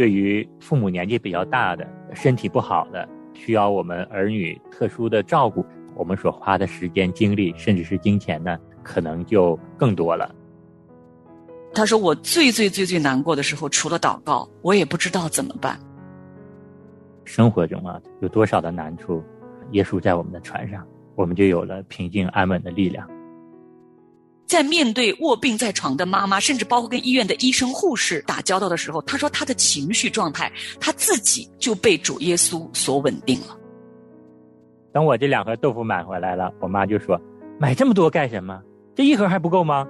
对于父母年纪比较大的、身体不好的，需要我们儿女特殊的照顾，我们所花的时间、精力，甚至是金钱呢，可能就更多了。他说：“我最最最最难过的时候，除了祷告，我也不知道怎么办。生活中啊，有多少的难处，耶稣在我们的船上，我们就有了平静安稳的力量。在面对卧病在床的妈妈，甚至包括跟医院的医生、护士打交道的时候，他说他的情绪状态，他自己就被主耶稣所稳定了。等我这两盒豆腐买回来了，我妈就说：‘买这么多干什么？这一盒还不够吗？’”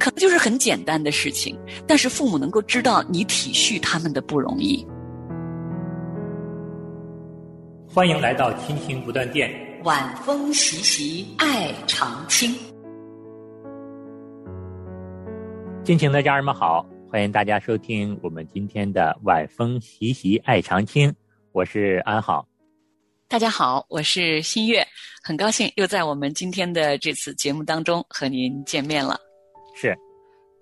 可能就是很简单的事情，但是父母能够知道你体恤他们的不容易。欢迎来到亲情不断电，晚风习习，爱常青。亲情的家人们好，欢迎大家收听我们今天的晚风习习，爱长青。我是安好。大家好，我是新月，很高兴又在我们今天的这次节目当中和您见面了。是，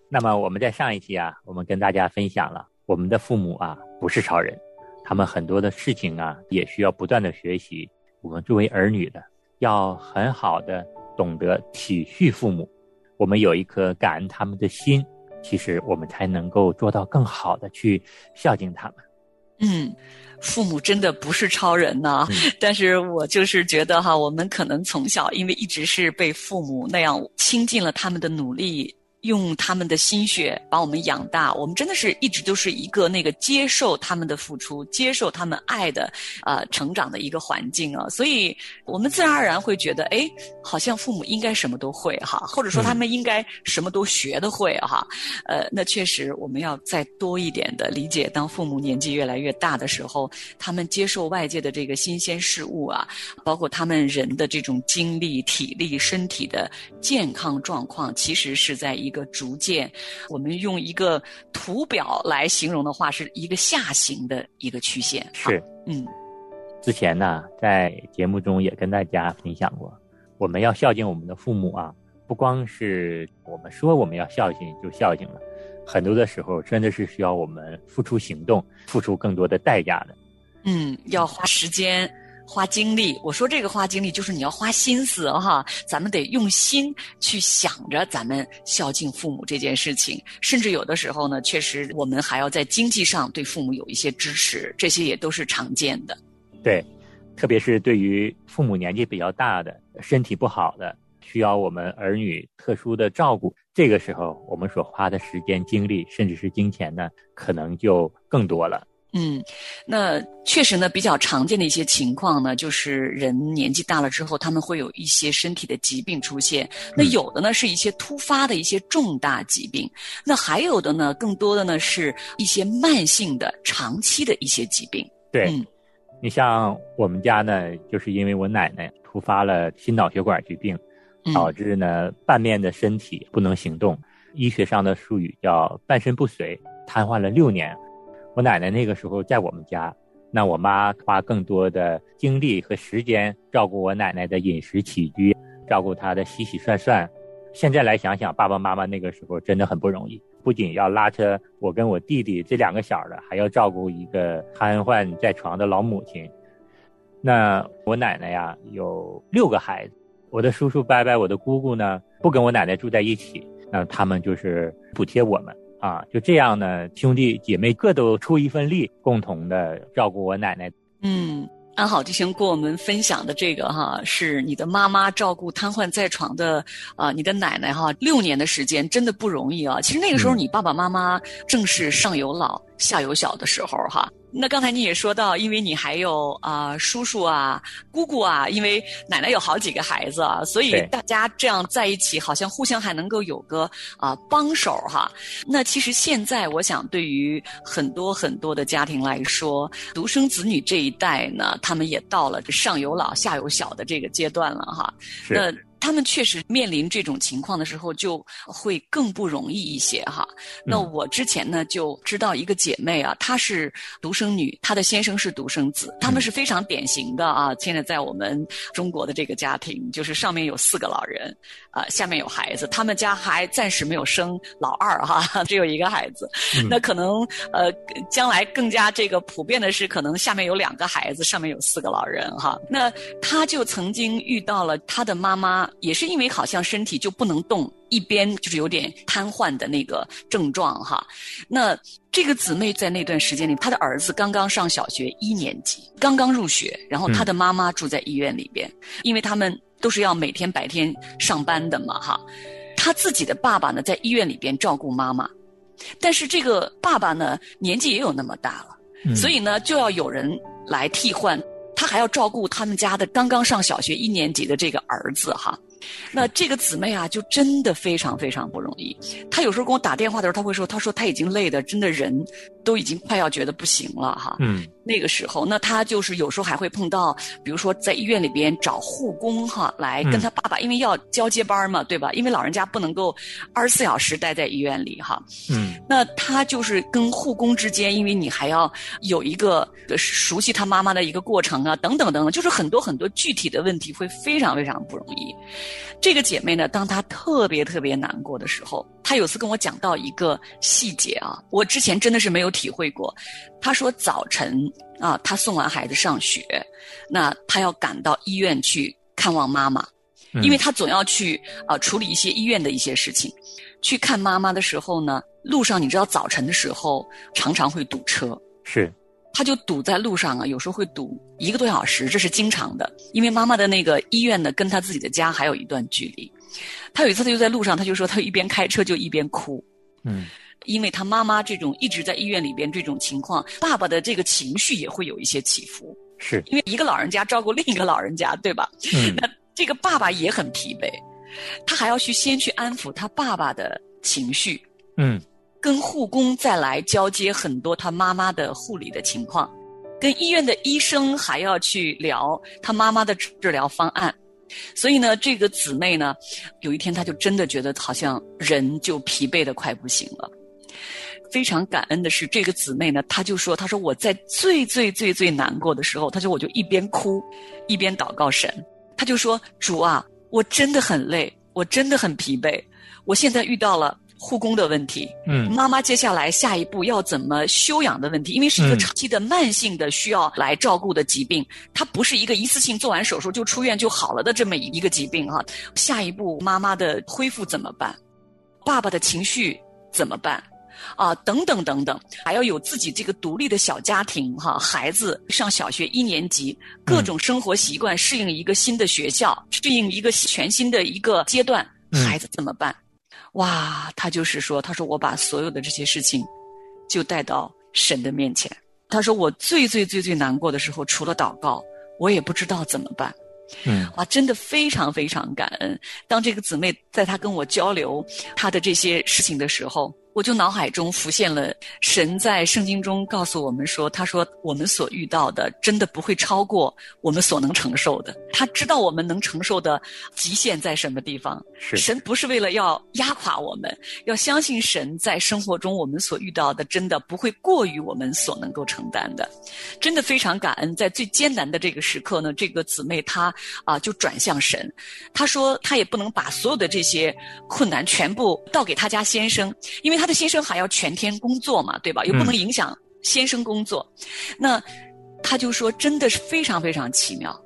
那么我们在上一期啊，我们跟大家分享了我们的父母啊不是超人，他们很多的事情啊也需要不断的学习。我们作为儿女的，要很好的懂得体恤父母，我们有一颗感恩他们的心，其实我们才能够做到更好的去孝敬他们。嗯，父母真的不是超人呐，但是我就是觉得哈，我们可能从小因为一直是被父母那样倾尽了他们的努力。用他们的心血把我们养大，我们真的是一直都是一个那个接受他们的付出、接受他们爱的呃成长的一个环境啊，所以我们自然而然会觉得，哎，好像父母应该什么都会哈，或者说他们应该什么都学得会哈，呃，那确实我们要再多一点的理解，当父母年纪越来越大的时候，他们接受外界的这个新鲜事物啊，包括他们人的这种精力、体力、身体的健康状况，其实是在一个。个逐渐，我们用一个图表来形容的话，是一个下行的一个曲线。是，嗯，之前呢，在节目中也跟大家分享过，我们要孝敬我们的父母啊，不光是我们说我们要孝敬就孝敬了，很多的时候真的是需要我们付出行动，付出更多的代价的。嗯，要花时间。花精力，我说这个花精力就是你要花心思哈，咱们得用心去想着咱们孝敬父母这件事情，甚至有的时候呢，确实我们还要在经济上对父母有一些支持，这些也都是常见的。对，特别是对于父母年纪比较大的、身体不好的，需要我们儿女特殊的照顾，这个时候我们所花的时间、精力，甚至是金钱呢，可能就更多了。嗯，那确实呢，比较常见的一些情况呢，就是人年纪大了之后，他们会有一些身体的疾病出现。那有的呢是一些突发的一些重大疾病，那还有的呢，更多的呢是一些慢性的、长期的一些疾病。对，你像我们家呢，就是因为我奶奶突发了心脑血管疾病，导致呢半面的身体不能行动，医学上的术语叫半身不遂，瘫痪了六年。我奶奶那个时候在我们家，那我妈花更多的精力和时间照顾我奶奶的饮食起居，照顾她的洗洗涮涮。现在来想想，爸爸妈妈那个时候真的很不容易，不仅要拉扯我跟我弟弟这两个小的，还要照顾一个瘫痪在床的老母亲。那我奶奶呀有六个孩子，我的叔叔伯伯、我的姑姑呢不跟我奶奶住在一起，那他们就是补贴我们。啊，就这样呢，兄弟姐妹各都出一份力，共同的照顾我奶奶。嗯，安好弟兄跟我们分享的这个哈，是你的妈妈照顾瘫痪在床的啊，你的奶奶哈，六年的时间真的不容易啊。其实那个时候你爸爸妈妈正是上有老下有小的时候哈。那刚才你也说到，因为你还有啊叔叔啊、姑姑啊，因为奶奶有好几个孩子啊，所以大家这样在一起，好像互相还能够有个啊帮手哈。那其实现在，我想对于很多很多的家庭来说，独生子女这一代呢，他们也到了上有老下有小的这个阶段了哈。那。他们确实面临这种情况的时候，就会更不容易一些哈。那我之前呢就知道一个姐妹啊，她是独生女，她的先生是独生子，他们是非常典型的啊。现在在我们中国的这个家庭，就是上面有四个老人，啊，下面有孩子，他们家还暂时没有生老二哈，只有一个孩子。那可能呃，将来更加这个普遍的是，可能下面有两个孩子，上面有四个老人哈。那她就曾经遇到了她的妈妈。也是因为好像身体就不能动，一边就是有点瘫痪的那个症状哈。那这个姊妹在那段时间里，她的儿子刚刚上小学一年级，刚刚入学，然后她的妈妈住在医院里边，因为他们都是要每天白天上班的嘛哈。他自己的爸爸呢在医院里边照顾妈妈，但是这个爸爸呢年纪也有那么大了，所以呢就要有人来替换。他还要照顾他们家的刚刚上小学一年级的这个儿子哈，那这个姊妹啊，就真的非常非常不容易。她有时候跟我打电话的时候，她会说：“她说她已经累的，真的人都已经快要觉得不行了哈。”嗯。那个时候，那他就是有时候还会碰到，比如说在医院里边找护工哈，来跟他爸爸，因为要交接班嘛，对吧？因为老人家不能够二十四小时待在医院里哈。嗯。那他就是跟护工之间，因为你还要有一个熟悉他妈妈的一个过程啊，等等等等，就是很多很多具体的问题会非常非常不容易。这个姐妹呢，当她特别特别难过的时候，她有次跟我讲到一个细节啊，我之前真的是没有体会过。他说早晨啊，他送完孩子上学，那他要赶到医院去看望妈妈，因为他总要去啊处理一些医院的一些事情。去看妈妈的时候呢，路上你知道早晨的时候常常会堵车，是。他就堵在路上啊，有时候会堵一个多小时，这是经常的。因为妈妈的那个医院呢，跟他自己的家还有一段距离。他有一次他就在路上，他就说他一边开车就一边哭，嗯，因为他妈妈这种一直在医院里边这种情况，爸爸的这个情绪也会有一些起伏，是因为一个老人家照顾另一个老人家，对吧？嗯，那这个爸爸也很疲惫，他还要去先去安抚他爸爸的情绪，嗯。跟护工再来交接很多他妈妈的护理的情况，跟医院的医生还要去聊他妈妈的治疗方案，所以呢，这个姊妹呢，有一天她就真的觉得好像人就疲惫的快不行了。非常感恩的是，这个姊妹呢，她就说：“她说我在最最最最难过的时候，她说我就一边哭，一边祷告神。她就说：主啊，我真的很累，我真的很疲惫，我现在遇到了。”护工的问题，嗯，妈妈接下来下一步要怎么休养的问题，因为是一个长期的慢性的需要来照顾的疾病，它不是一个一次性做完手术就出院就好了的这么一个疾病哈。下一步妈妈的恢复怎么办？爸爸的情绪怎么办？啊，等等等等，还要有自己这个独立的小家庭哈，孩子上小学一年级，各种生活习惯适应一个新的学校，适应一个全新的一个阶段，孩子怎么办？哇，他就是说，他说我把所有的这些事情，就带到神的面前。他说我最最最最难过的时候，除了祷告，我也不知道怎么办。嗯，哇，真的非常非常感恩。当这个姊妹在她跟我交流她的这些事情的时候。我就脑海中浮现了神在圣经中告诉我们说：“他说我们所遇到的真的不会超过我们所能承受的。他知道我们能承受的极限在什么地方。神不是为了要压垮我们，要相信神在生活中我们所遇到的真的不会过于我们所能够承担的。真的非常感恩，在最艰难的这个时刻呢，这个姊妹她啊就转向神，她说她也不能把所有的这些困难全部倒给她家先生，因为她。他的先生还要全天工作嘛，对吧？又不能影响先生工作，那他就说，真的是非常非常奇妙，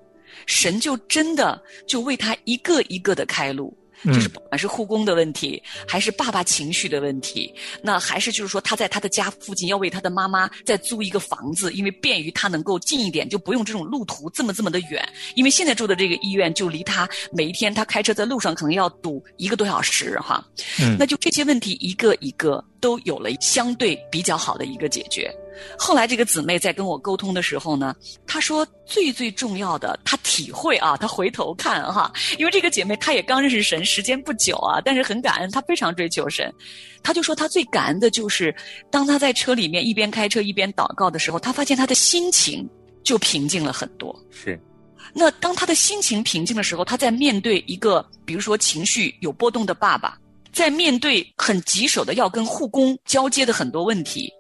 神就真的就为他一个一个的开路。就是不管是护工的问题，还是爸爸情绪的问题，那还是就是说他在他的家附近要为他的妈妈再租一个房子，因为便于他能够近一点，就不用这种路途这么这么的远。因为现在住的这个医院就离他每一天他开车在路上可能要堵一个多小时哈。嗯，那就这些问题一个一个都有了相对比较好的一个解决。后来这个姊妹在跟我沟通的时候呢，她说最最重要的，她体会啊，她回头看哈，因为这个姐妹她也刚认识神时间不久啊，但是很感恩，她非常追求神，她就说她最感恩的就是，当她在车里面一边开车一边祷告的时候，她发现她的心情就平静了很多。是，那当她的心情平静的时候，她在面对一个比如说情绪有波动的爸爸，在面对很棘手的要跟护工交接的很多问题，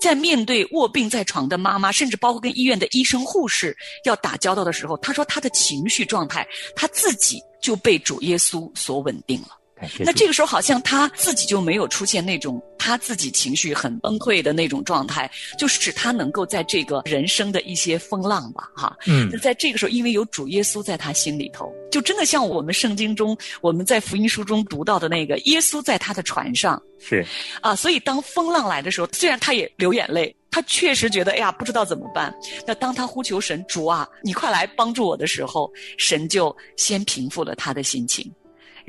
在面对卧病在床的妈妈，甚至包括跟医院的医生护士要打交道的时候，他说他的情绪状态他自己就被主耶稣所稳定了。那这个时候，好像他自己就没有出现那种他自己情绪很崩溃的那种状态，就使他能够在这个人生的一些风浪吧，哈，嗯，在这个时候，因为有主耶稣在他心里头，就真的像我们圣经中我们在福音书中读到的那个耶稣在他的船上，是，啊，所以当风浪来的时候，虽然他也流眼泪，他确实觉得哎呀不知道怎么办，那当他呼求神主啊，你快来帮助我的时候，神就先平复了他的心情。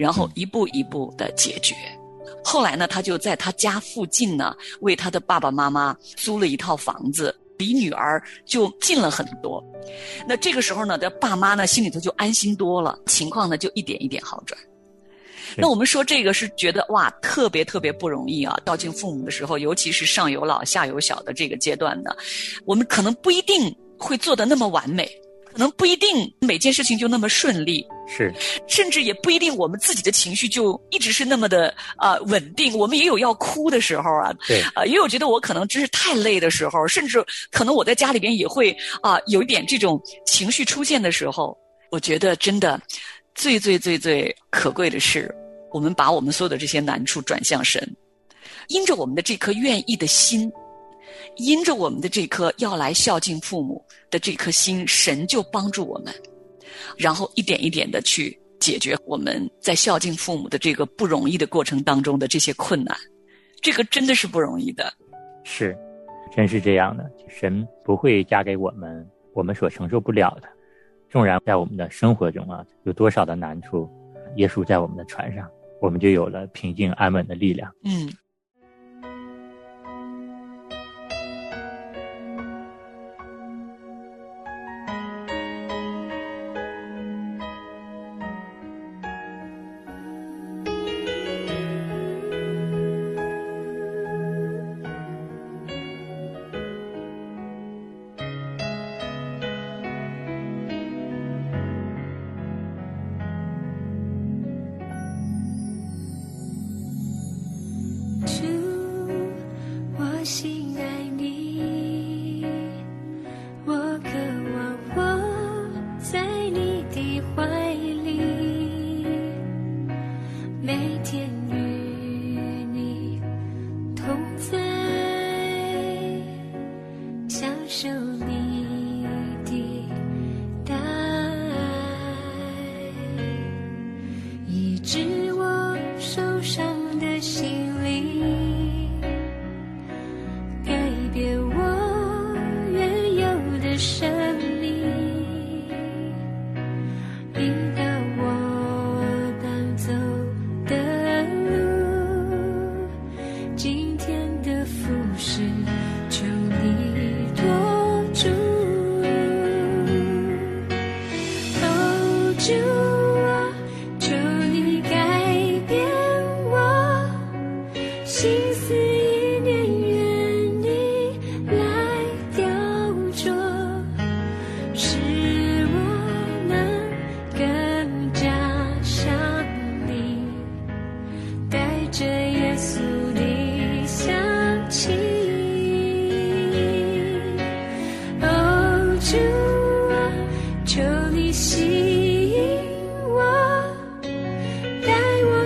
然后一步一步的解决，后来呢，他就在他家附近呢，为他的爸爸妈妈租了一套房子，离女儿就近了很多。那这个时候呢，他爸妈呢心里头就安心多了，情况呢就一点一点好转。那我们说这个是觉得哇，特别特别不容易啊！孝敬父母的时候，尤其是上有老下有小的这个阶段呢，我们可能不一定会做的那么完美。可能不一定每件事情就那么顺利，是，甚至也不一定我们自己的情绪就一直是那么的啊稳定。我们也有要哭的时候啊，对，啊，也有觉得我可能真是太累的时候，甚至可能我在家里边也会啊有一点这种情绪出现的时候。我觉得真的最最最最可贵的是，我们把我们所有的这些难处转向神，因着我们的这颗愿意的心。因着我们的这颗要来孝敬父母的这颗心，神就帮助我们，然后一点一点的去解决我们在孝敬父母的这个不容易的过程当中的这些困难。这个真的是不容易的。是，真是这样的。神不会加给我们我们所承受不了的。纵然在我们的生活中啊，有多少的难处，耶稣在我们的船上，我们就有了平静安稳的力量。嗯。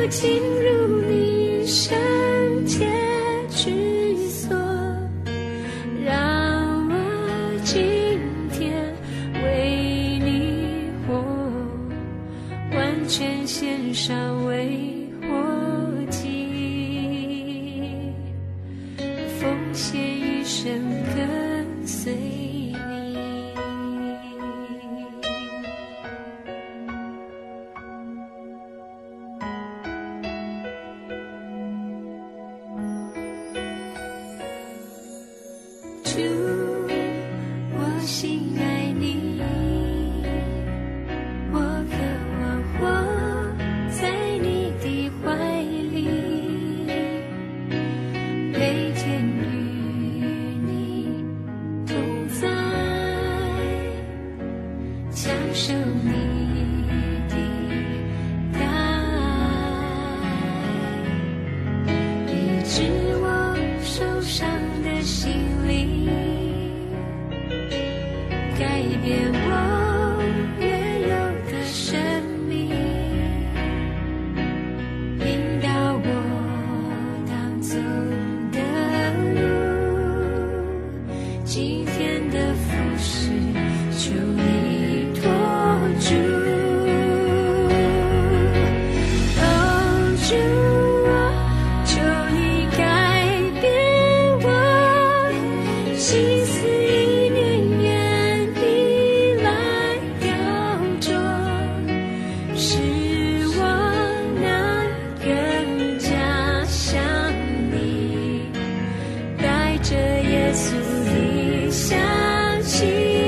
情如享受你。也请你相信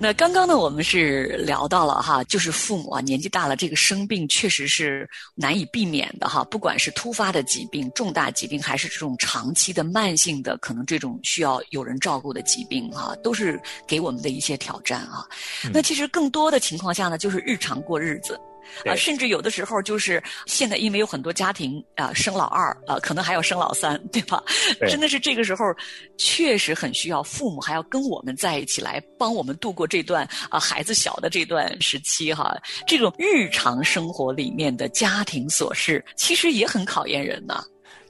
那刚刚呢，我们是聊到了哈，就是父母啊年纪大了，这个生病确实是难以避免的哈。不管是突发的疾病、重大疾病，还是这种长期的慢性的，可能这种需要有人照顾的疾病哈，都是给我们的一些挑战啊。那其实更多的情况下呢，就是日常过日子。啊，甚至有的时候就是现在，因为有很多家庭啊生老二啊，可能还要生老三，对吧？真的是这个时候，确实很需要父母还要跟我们在一起来帮我们度过这段啊孩子小的这段时期哈。这种日常生活里面的家庭琐事，其实也很考验人呐。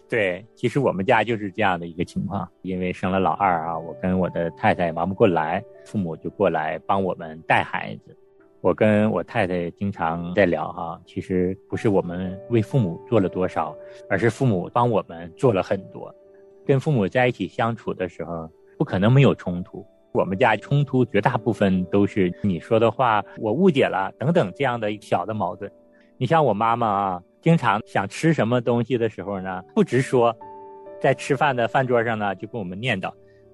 对，其实我们家就是这样的一个情况，因为生了老二啊，我跟我的太太忙不过来，父母就过来帮我们带孩子。我跟我太太经常在聊哈，其实不是我们为父母做了多少，而是父母帮我们做了很多。跟父母在一起相处的时候，不可能没有冲突。我们家冲突绝大部分都是你说的话我误解了等等这样的小的矛盾。你像我妈妈啊，经常想吃什么东西的时候呢，不直说，在吃饭的饭桌上呢，就跟我们念叨：“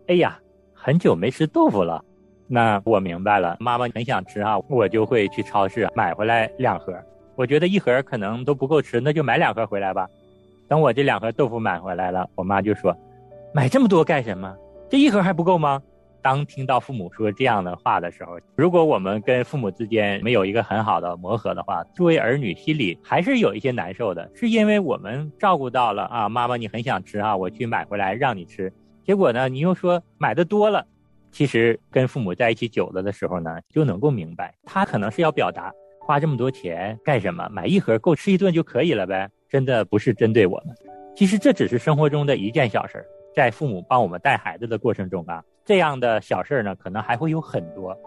哎呀，很久没吃豆腐了。”那我明白了，妈妈很想吃啊，我就会去超市买回来两盒。我觉得一盒可能都不够吃，那就买两盒回来吧。等我这两盒豆腐买回来了，我妈就说：“买这么多干什么？这一盒还不够吗？”当听到父母说这样的话的时候，如果我们跟父母之间没有一个很好的磨合的话，作为儿女心里还是有一些难受的，是因为我们照顾到了啊，妈妈你很想吃啊，我去买回来让你吃，结果呢，你又说买的多了。其实跟父母在一起久了的时候呢，就能够明白，他可能是要表达花这么多钱干什么？买一盒够吃一顿就可以了呗，真的不是针对我们。其实这只是生活中的一件小事儿，在父母帮我们带孩子的过程中啊，这样的小事儿呢，可能还会有很多。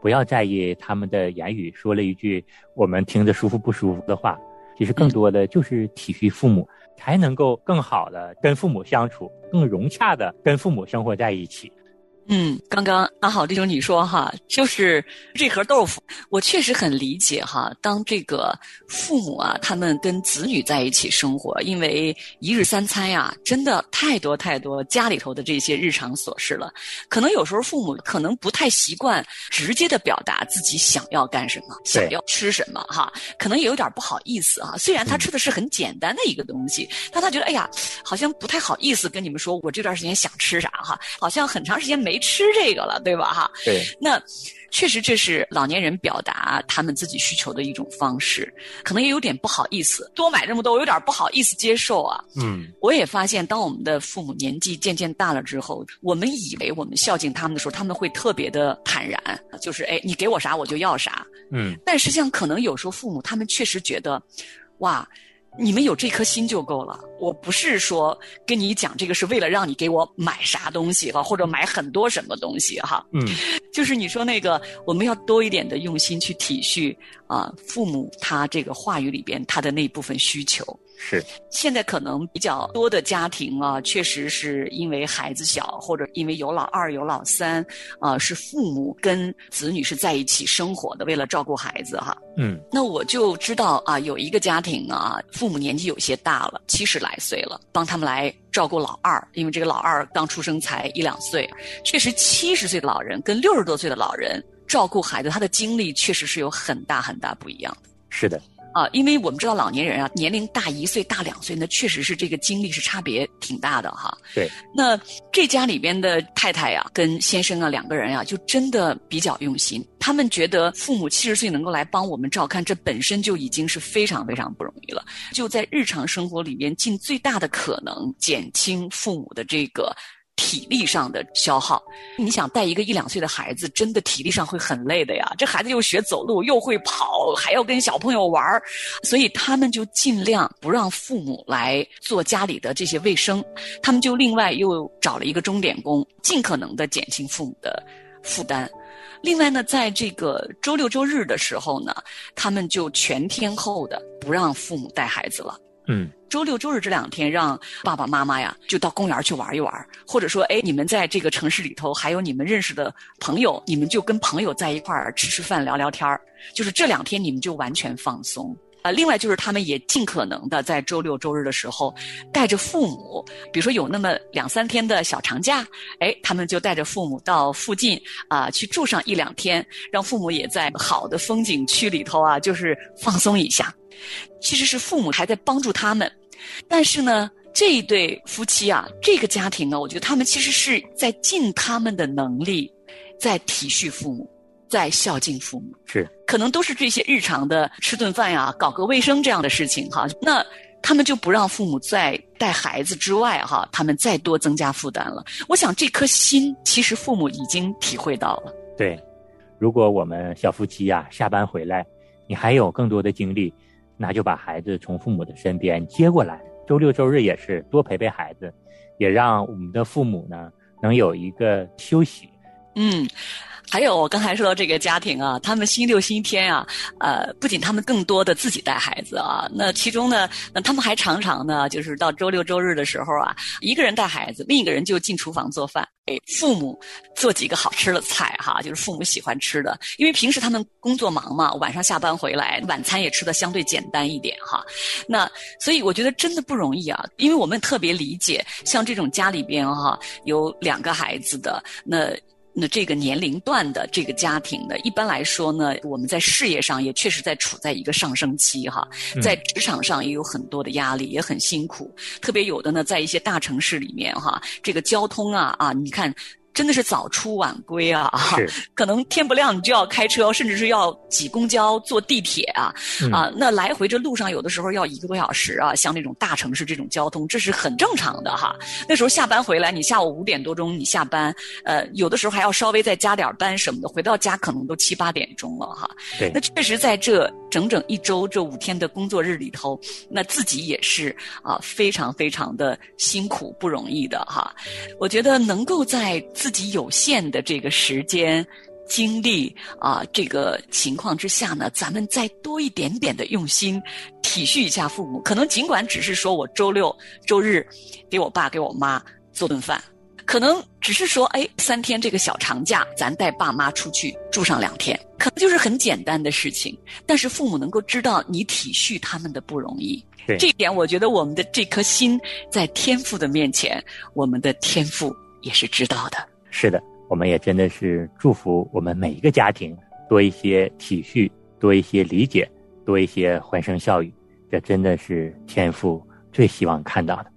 不要在意他们的言语说了一句我们听着舒服不舒服的话，其实更多的就是体恤父母，才能够更好的跟父母相处，更融洽的跟父母生活在一起。嗯，刚刚阿好弟兄你说哈，就是这盒豆腐，我确实很理解哈。当这个父母啊，他们跟子女在一起生活，因为一日三餐呀，真的太多太多家里头的这些日常琐事了。可能有时候父母可能不太习惯直接的表达自己想要干什么，想要吃什么哈，可能也有点不好意思啊。虽然他吃的是很简单的一个东西，但他觉得哎呀，好像不太好意思跟你们说，我这段时间想吃啥哈，好像很长时间没。吃这个了，对吧？哈，对。那确实这是老年人表达他们自己需求的一种方式，可能也有点不好意思，多买这么多，我有点不好意思接受啊。嗯，我也发现，当我们的父母年纪渐渐大了之后，我们以为我们孝敬他们的时候，他们会特别的坦然，就是哎，你给我啥我就要啥。嗯，但实际上，可能有时候父母他们确实觉得，哇。你们有这颗心就够了。我不是说跟你讲这个是为了让你给我买啥东西哈，或者买很多什么东西哈。嗯，就是你说那个，我们要多一点的用心去体恤啊，父母他这个话语里边他的那部分需求。是，现在可能比较多的家庭啊，确实是因为孩子小，或者因为有老二有老三，啊，是父母跟子女是在一起生活的，为了照顾孩子哈。嗯，那我就知道啊，有一个家庭啊，父母年纪有些大了，七十来岁了，帮他们来照顾老二，因为这个老二刚出生才一两岁，确实七十岁的老人跟六十多岁的老人照顾孩子，他的精力确实是有很大很大不一样的。是的。啊，因为我们知道老年人啊，年龄大一岁、大两岁，那确实是这个经历是差别挺大的哈。对。那这家里边的太太呀，跟先生啊两个人啊，就真的比较用心。他们觉得父母七十岁能够来帮我们照看，这本身就已经是非常非常不容易了。就在日常生活里面，尽最大的可能减轻父母的这个。体力上的消耗，你想带一个一两岁的孩子，真的体力上会很累的呀。这孩子又学走路，又会跑，还要跟小朋友玩儿，所以他们就尽量不让父母来做家里的这些卫生，他们就另外又找了一个钟点工，尽可能的减轻父母的负担。另外呢，在这个周六周日的时候呢，他们就全天候的不让父母带孩子了。嗯，周六周日这两天，让爸爸妈妈呀就到公园去玩一玩，或者说，哎，你们在这个城市里头还有你们认识的朋友，你们就跟朋友在一块儿吃吃饭、聊聊天儿。就是这两天你们就完全放松啊。另外就是他们也尽可能的在周六周日的时候带着父母，比如说有那么两三天的小长假，哎，他们就带着父母到附近啊去住上一两天，让父母也在好的风景区里头啊，就是放松一下。其实是父母还在帮助他们，但是呢，这一对夫妻啊，这个家庭呢，我觉得他们其实是在尽他们的能力，在体恤父母，在孝敬父母，是可能都是这些日常的吃顿饭呀、搞个卫生这样的事情哈。那他们就不让父母在带孩子之外哈，他们再多增加负担了。我想这颗心，其实父母已经体会到了。对，如果我们小夫妻呀下班回来，你还有更多的精力。那就把孩子从父母的身边接过来，周六周日也是多陪陪孩子，也让我们的父母呢能有一个休息。嗯。还有我刚才说到这个家庭啊，他们星期六、星期天啊，呃，不仅他们更多的自己带孩子啊，那其中呢，那他们还常常呢，就是到周六周日的时候啊，一个人带孩子，另一个人就进厨房做饭，给父母做几个好吃的菜哈，就是父母喜欢吃的。因为平时他们工作忙嘛，晚上下班回来，晚餐也吃的相对简单一点哈。那所以我觉得真的不容易啊，因为我们特别理解，像这种家里边哈有两个孩子的那。那这个年龄段的这个家庭呢，一般来说呢，我们在事业上也确实在处在一个上升期哈，在职场上也有很多的压力，也很辛苦。特别有的呢，在一些大城市里面哈，这个交通啊啊，你看。真的是早出晚归啊！可能天不亮你就要开车，甚至是要挤公交、坐地铁啊！啊，那来回这路上有的时候要一个多小时啊。像那种大城市这种交通，这是很正常的哈。那时候下班回来，你下午五点多钟你下班，呃，有的时候还要稍微再加点班什么的，回到家可能都七八点钟了哈。对，那确实在这整整一周这五天的工作日里头，那自己也是啊，非常非常的辛苦不容易的哈。我觉得能够在自己有限的这个时间、精力啊，这个情况之下呢，咱们再多一点点的用心，体恤一下父母。可能尽管只是说我周六、周日给我爸、给我妈做顿饭，可能只是说，哎，三天这个小长假，咱带爸妈出去住上两天，可能就是很简单的事情。但是父母能够知道你体恤他们的不容易，这一点，我觉得我们的这颗心在天赋的面前，我们的天赋也是知道的。是的，我们也真的是祝福我们每一个家庭多一些体恤，多一些理解，多一些欢声笑语。这真的是天父最希望看到的。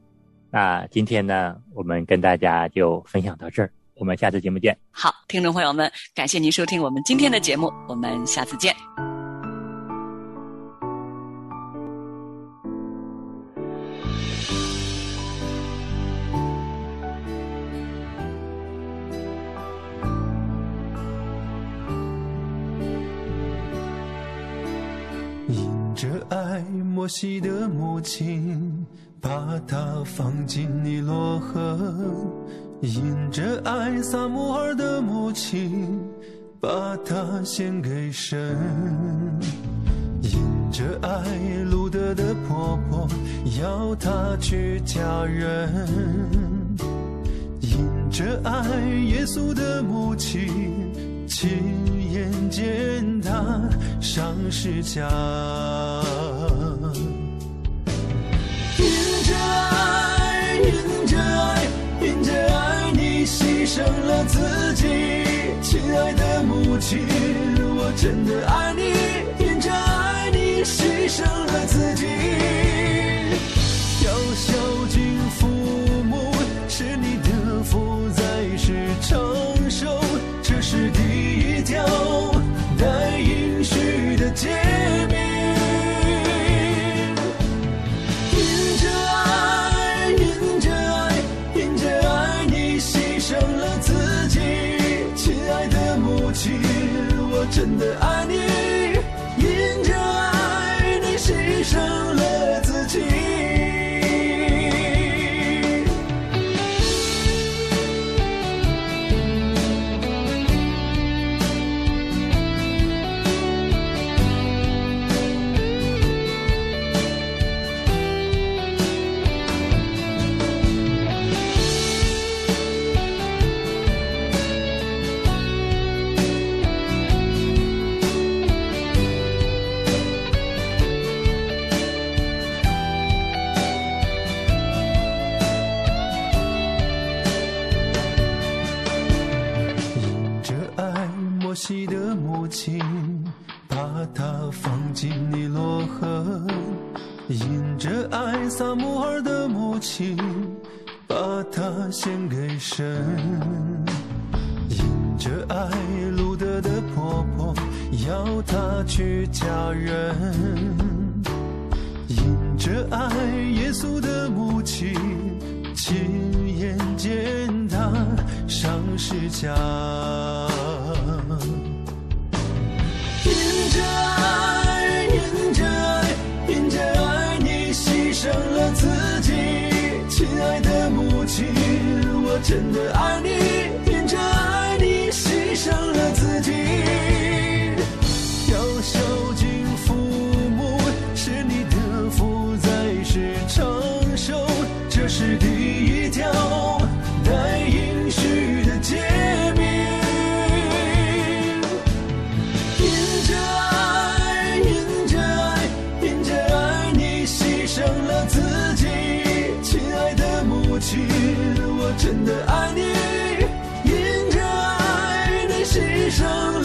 那今天呢，我们跟大家就分享到这儿，我们下次节目见。好，听众朋友们，感谢您收听我们今天的节目，我们下次见。摩西的母亲把它放进尼罗河，引着爱萨摩尔的母亲把它献给神，引着爱路德的婆婆要他去嫁人，引着爱耶稣的母亲亲眼见他上十字架。爱着爱着爱你牺牲了自己，亲爱的母亲，我真的爱你，因着爱你牺牲了自己。要孝敬父母，是你的福，在世长真的爱你，因着爱撒母耳的母亲，把他献给神。因着爱路德的婆婆，要他去嫁人。因着爱耶稣的母亲，亲眼见他上十架。因着爱，真的爱你。因着爱，你牺牲了自，生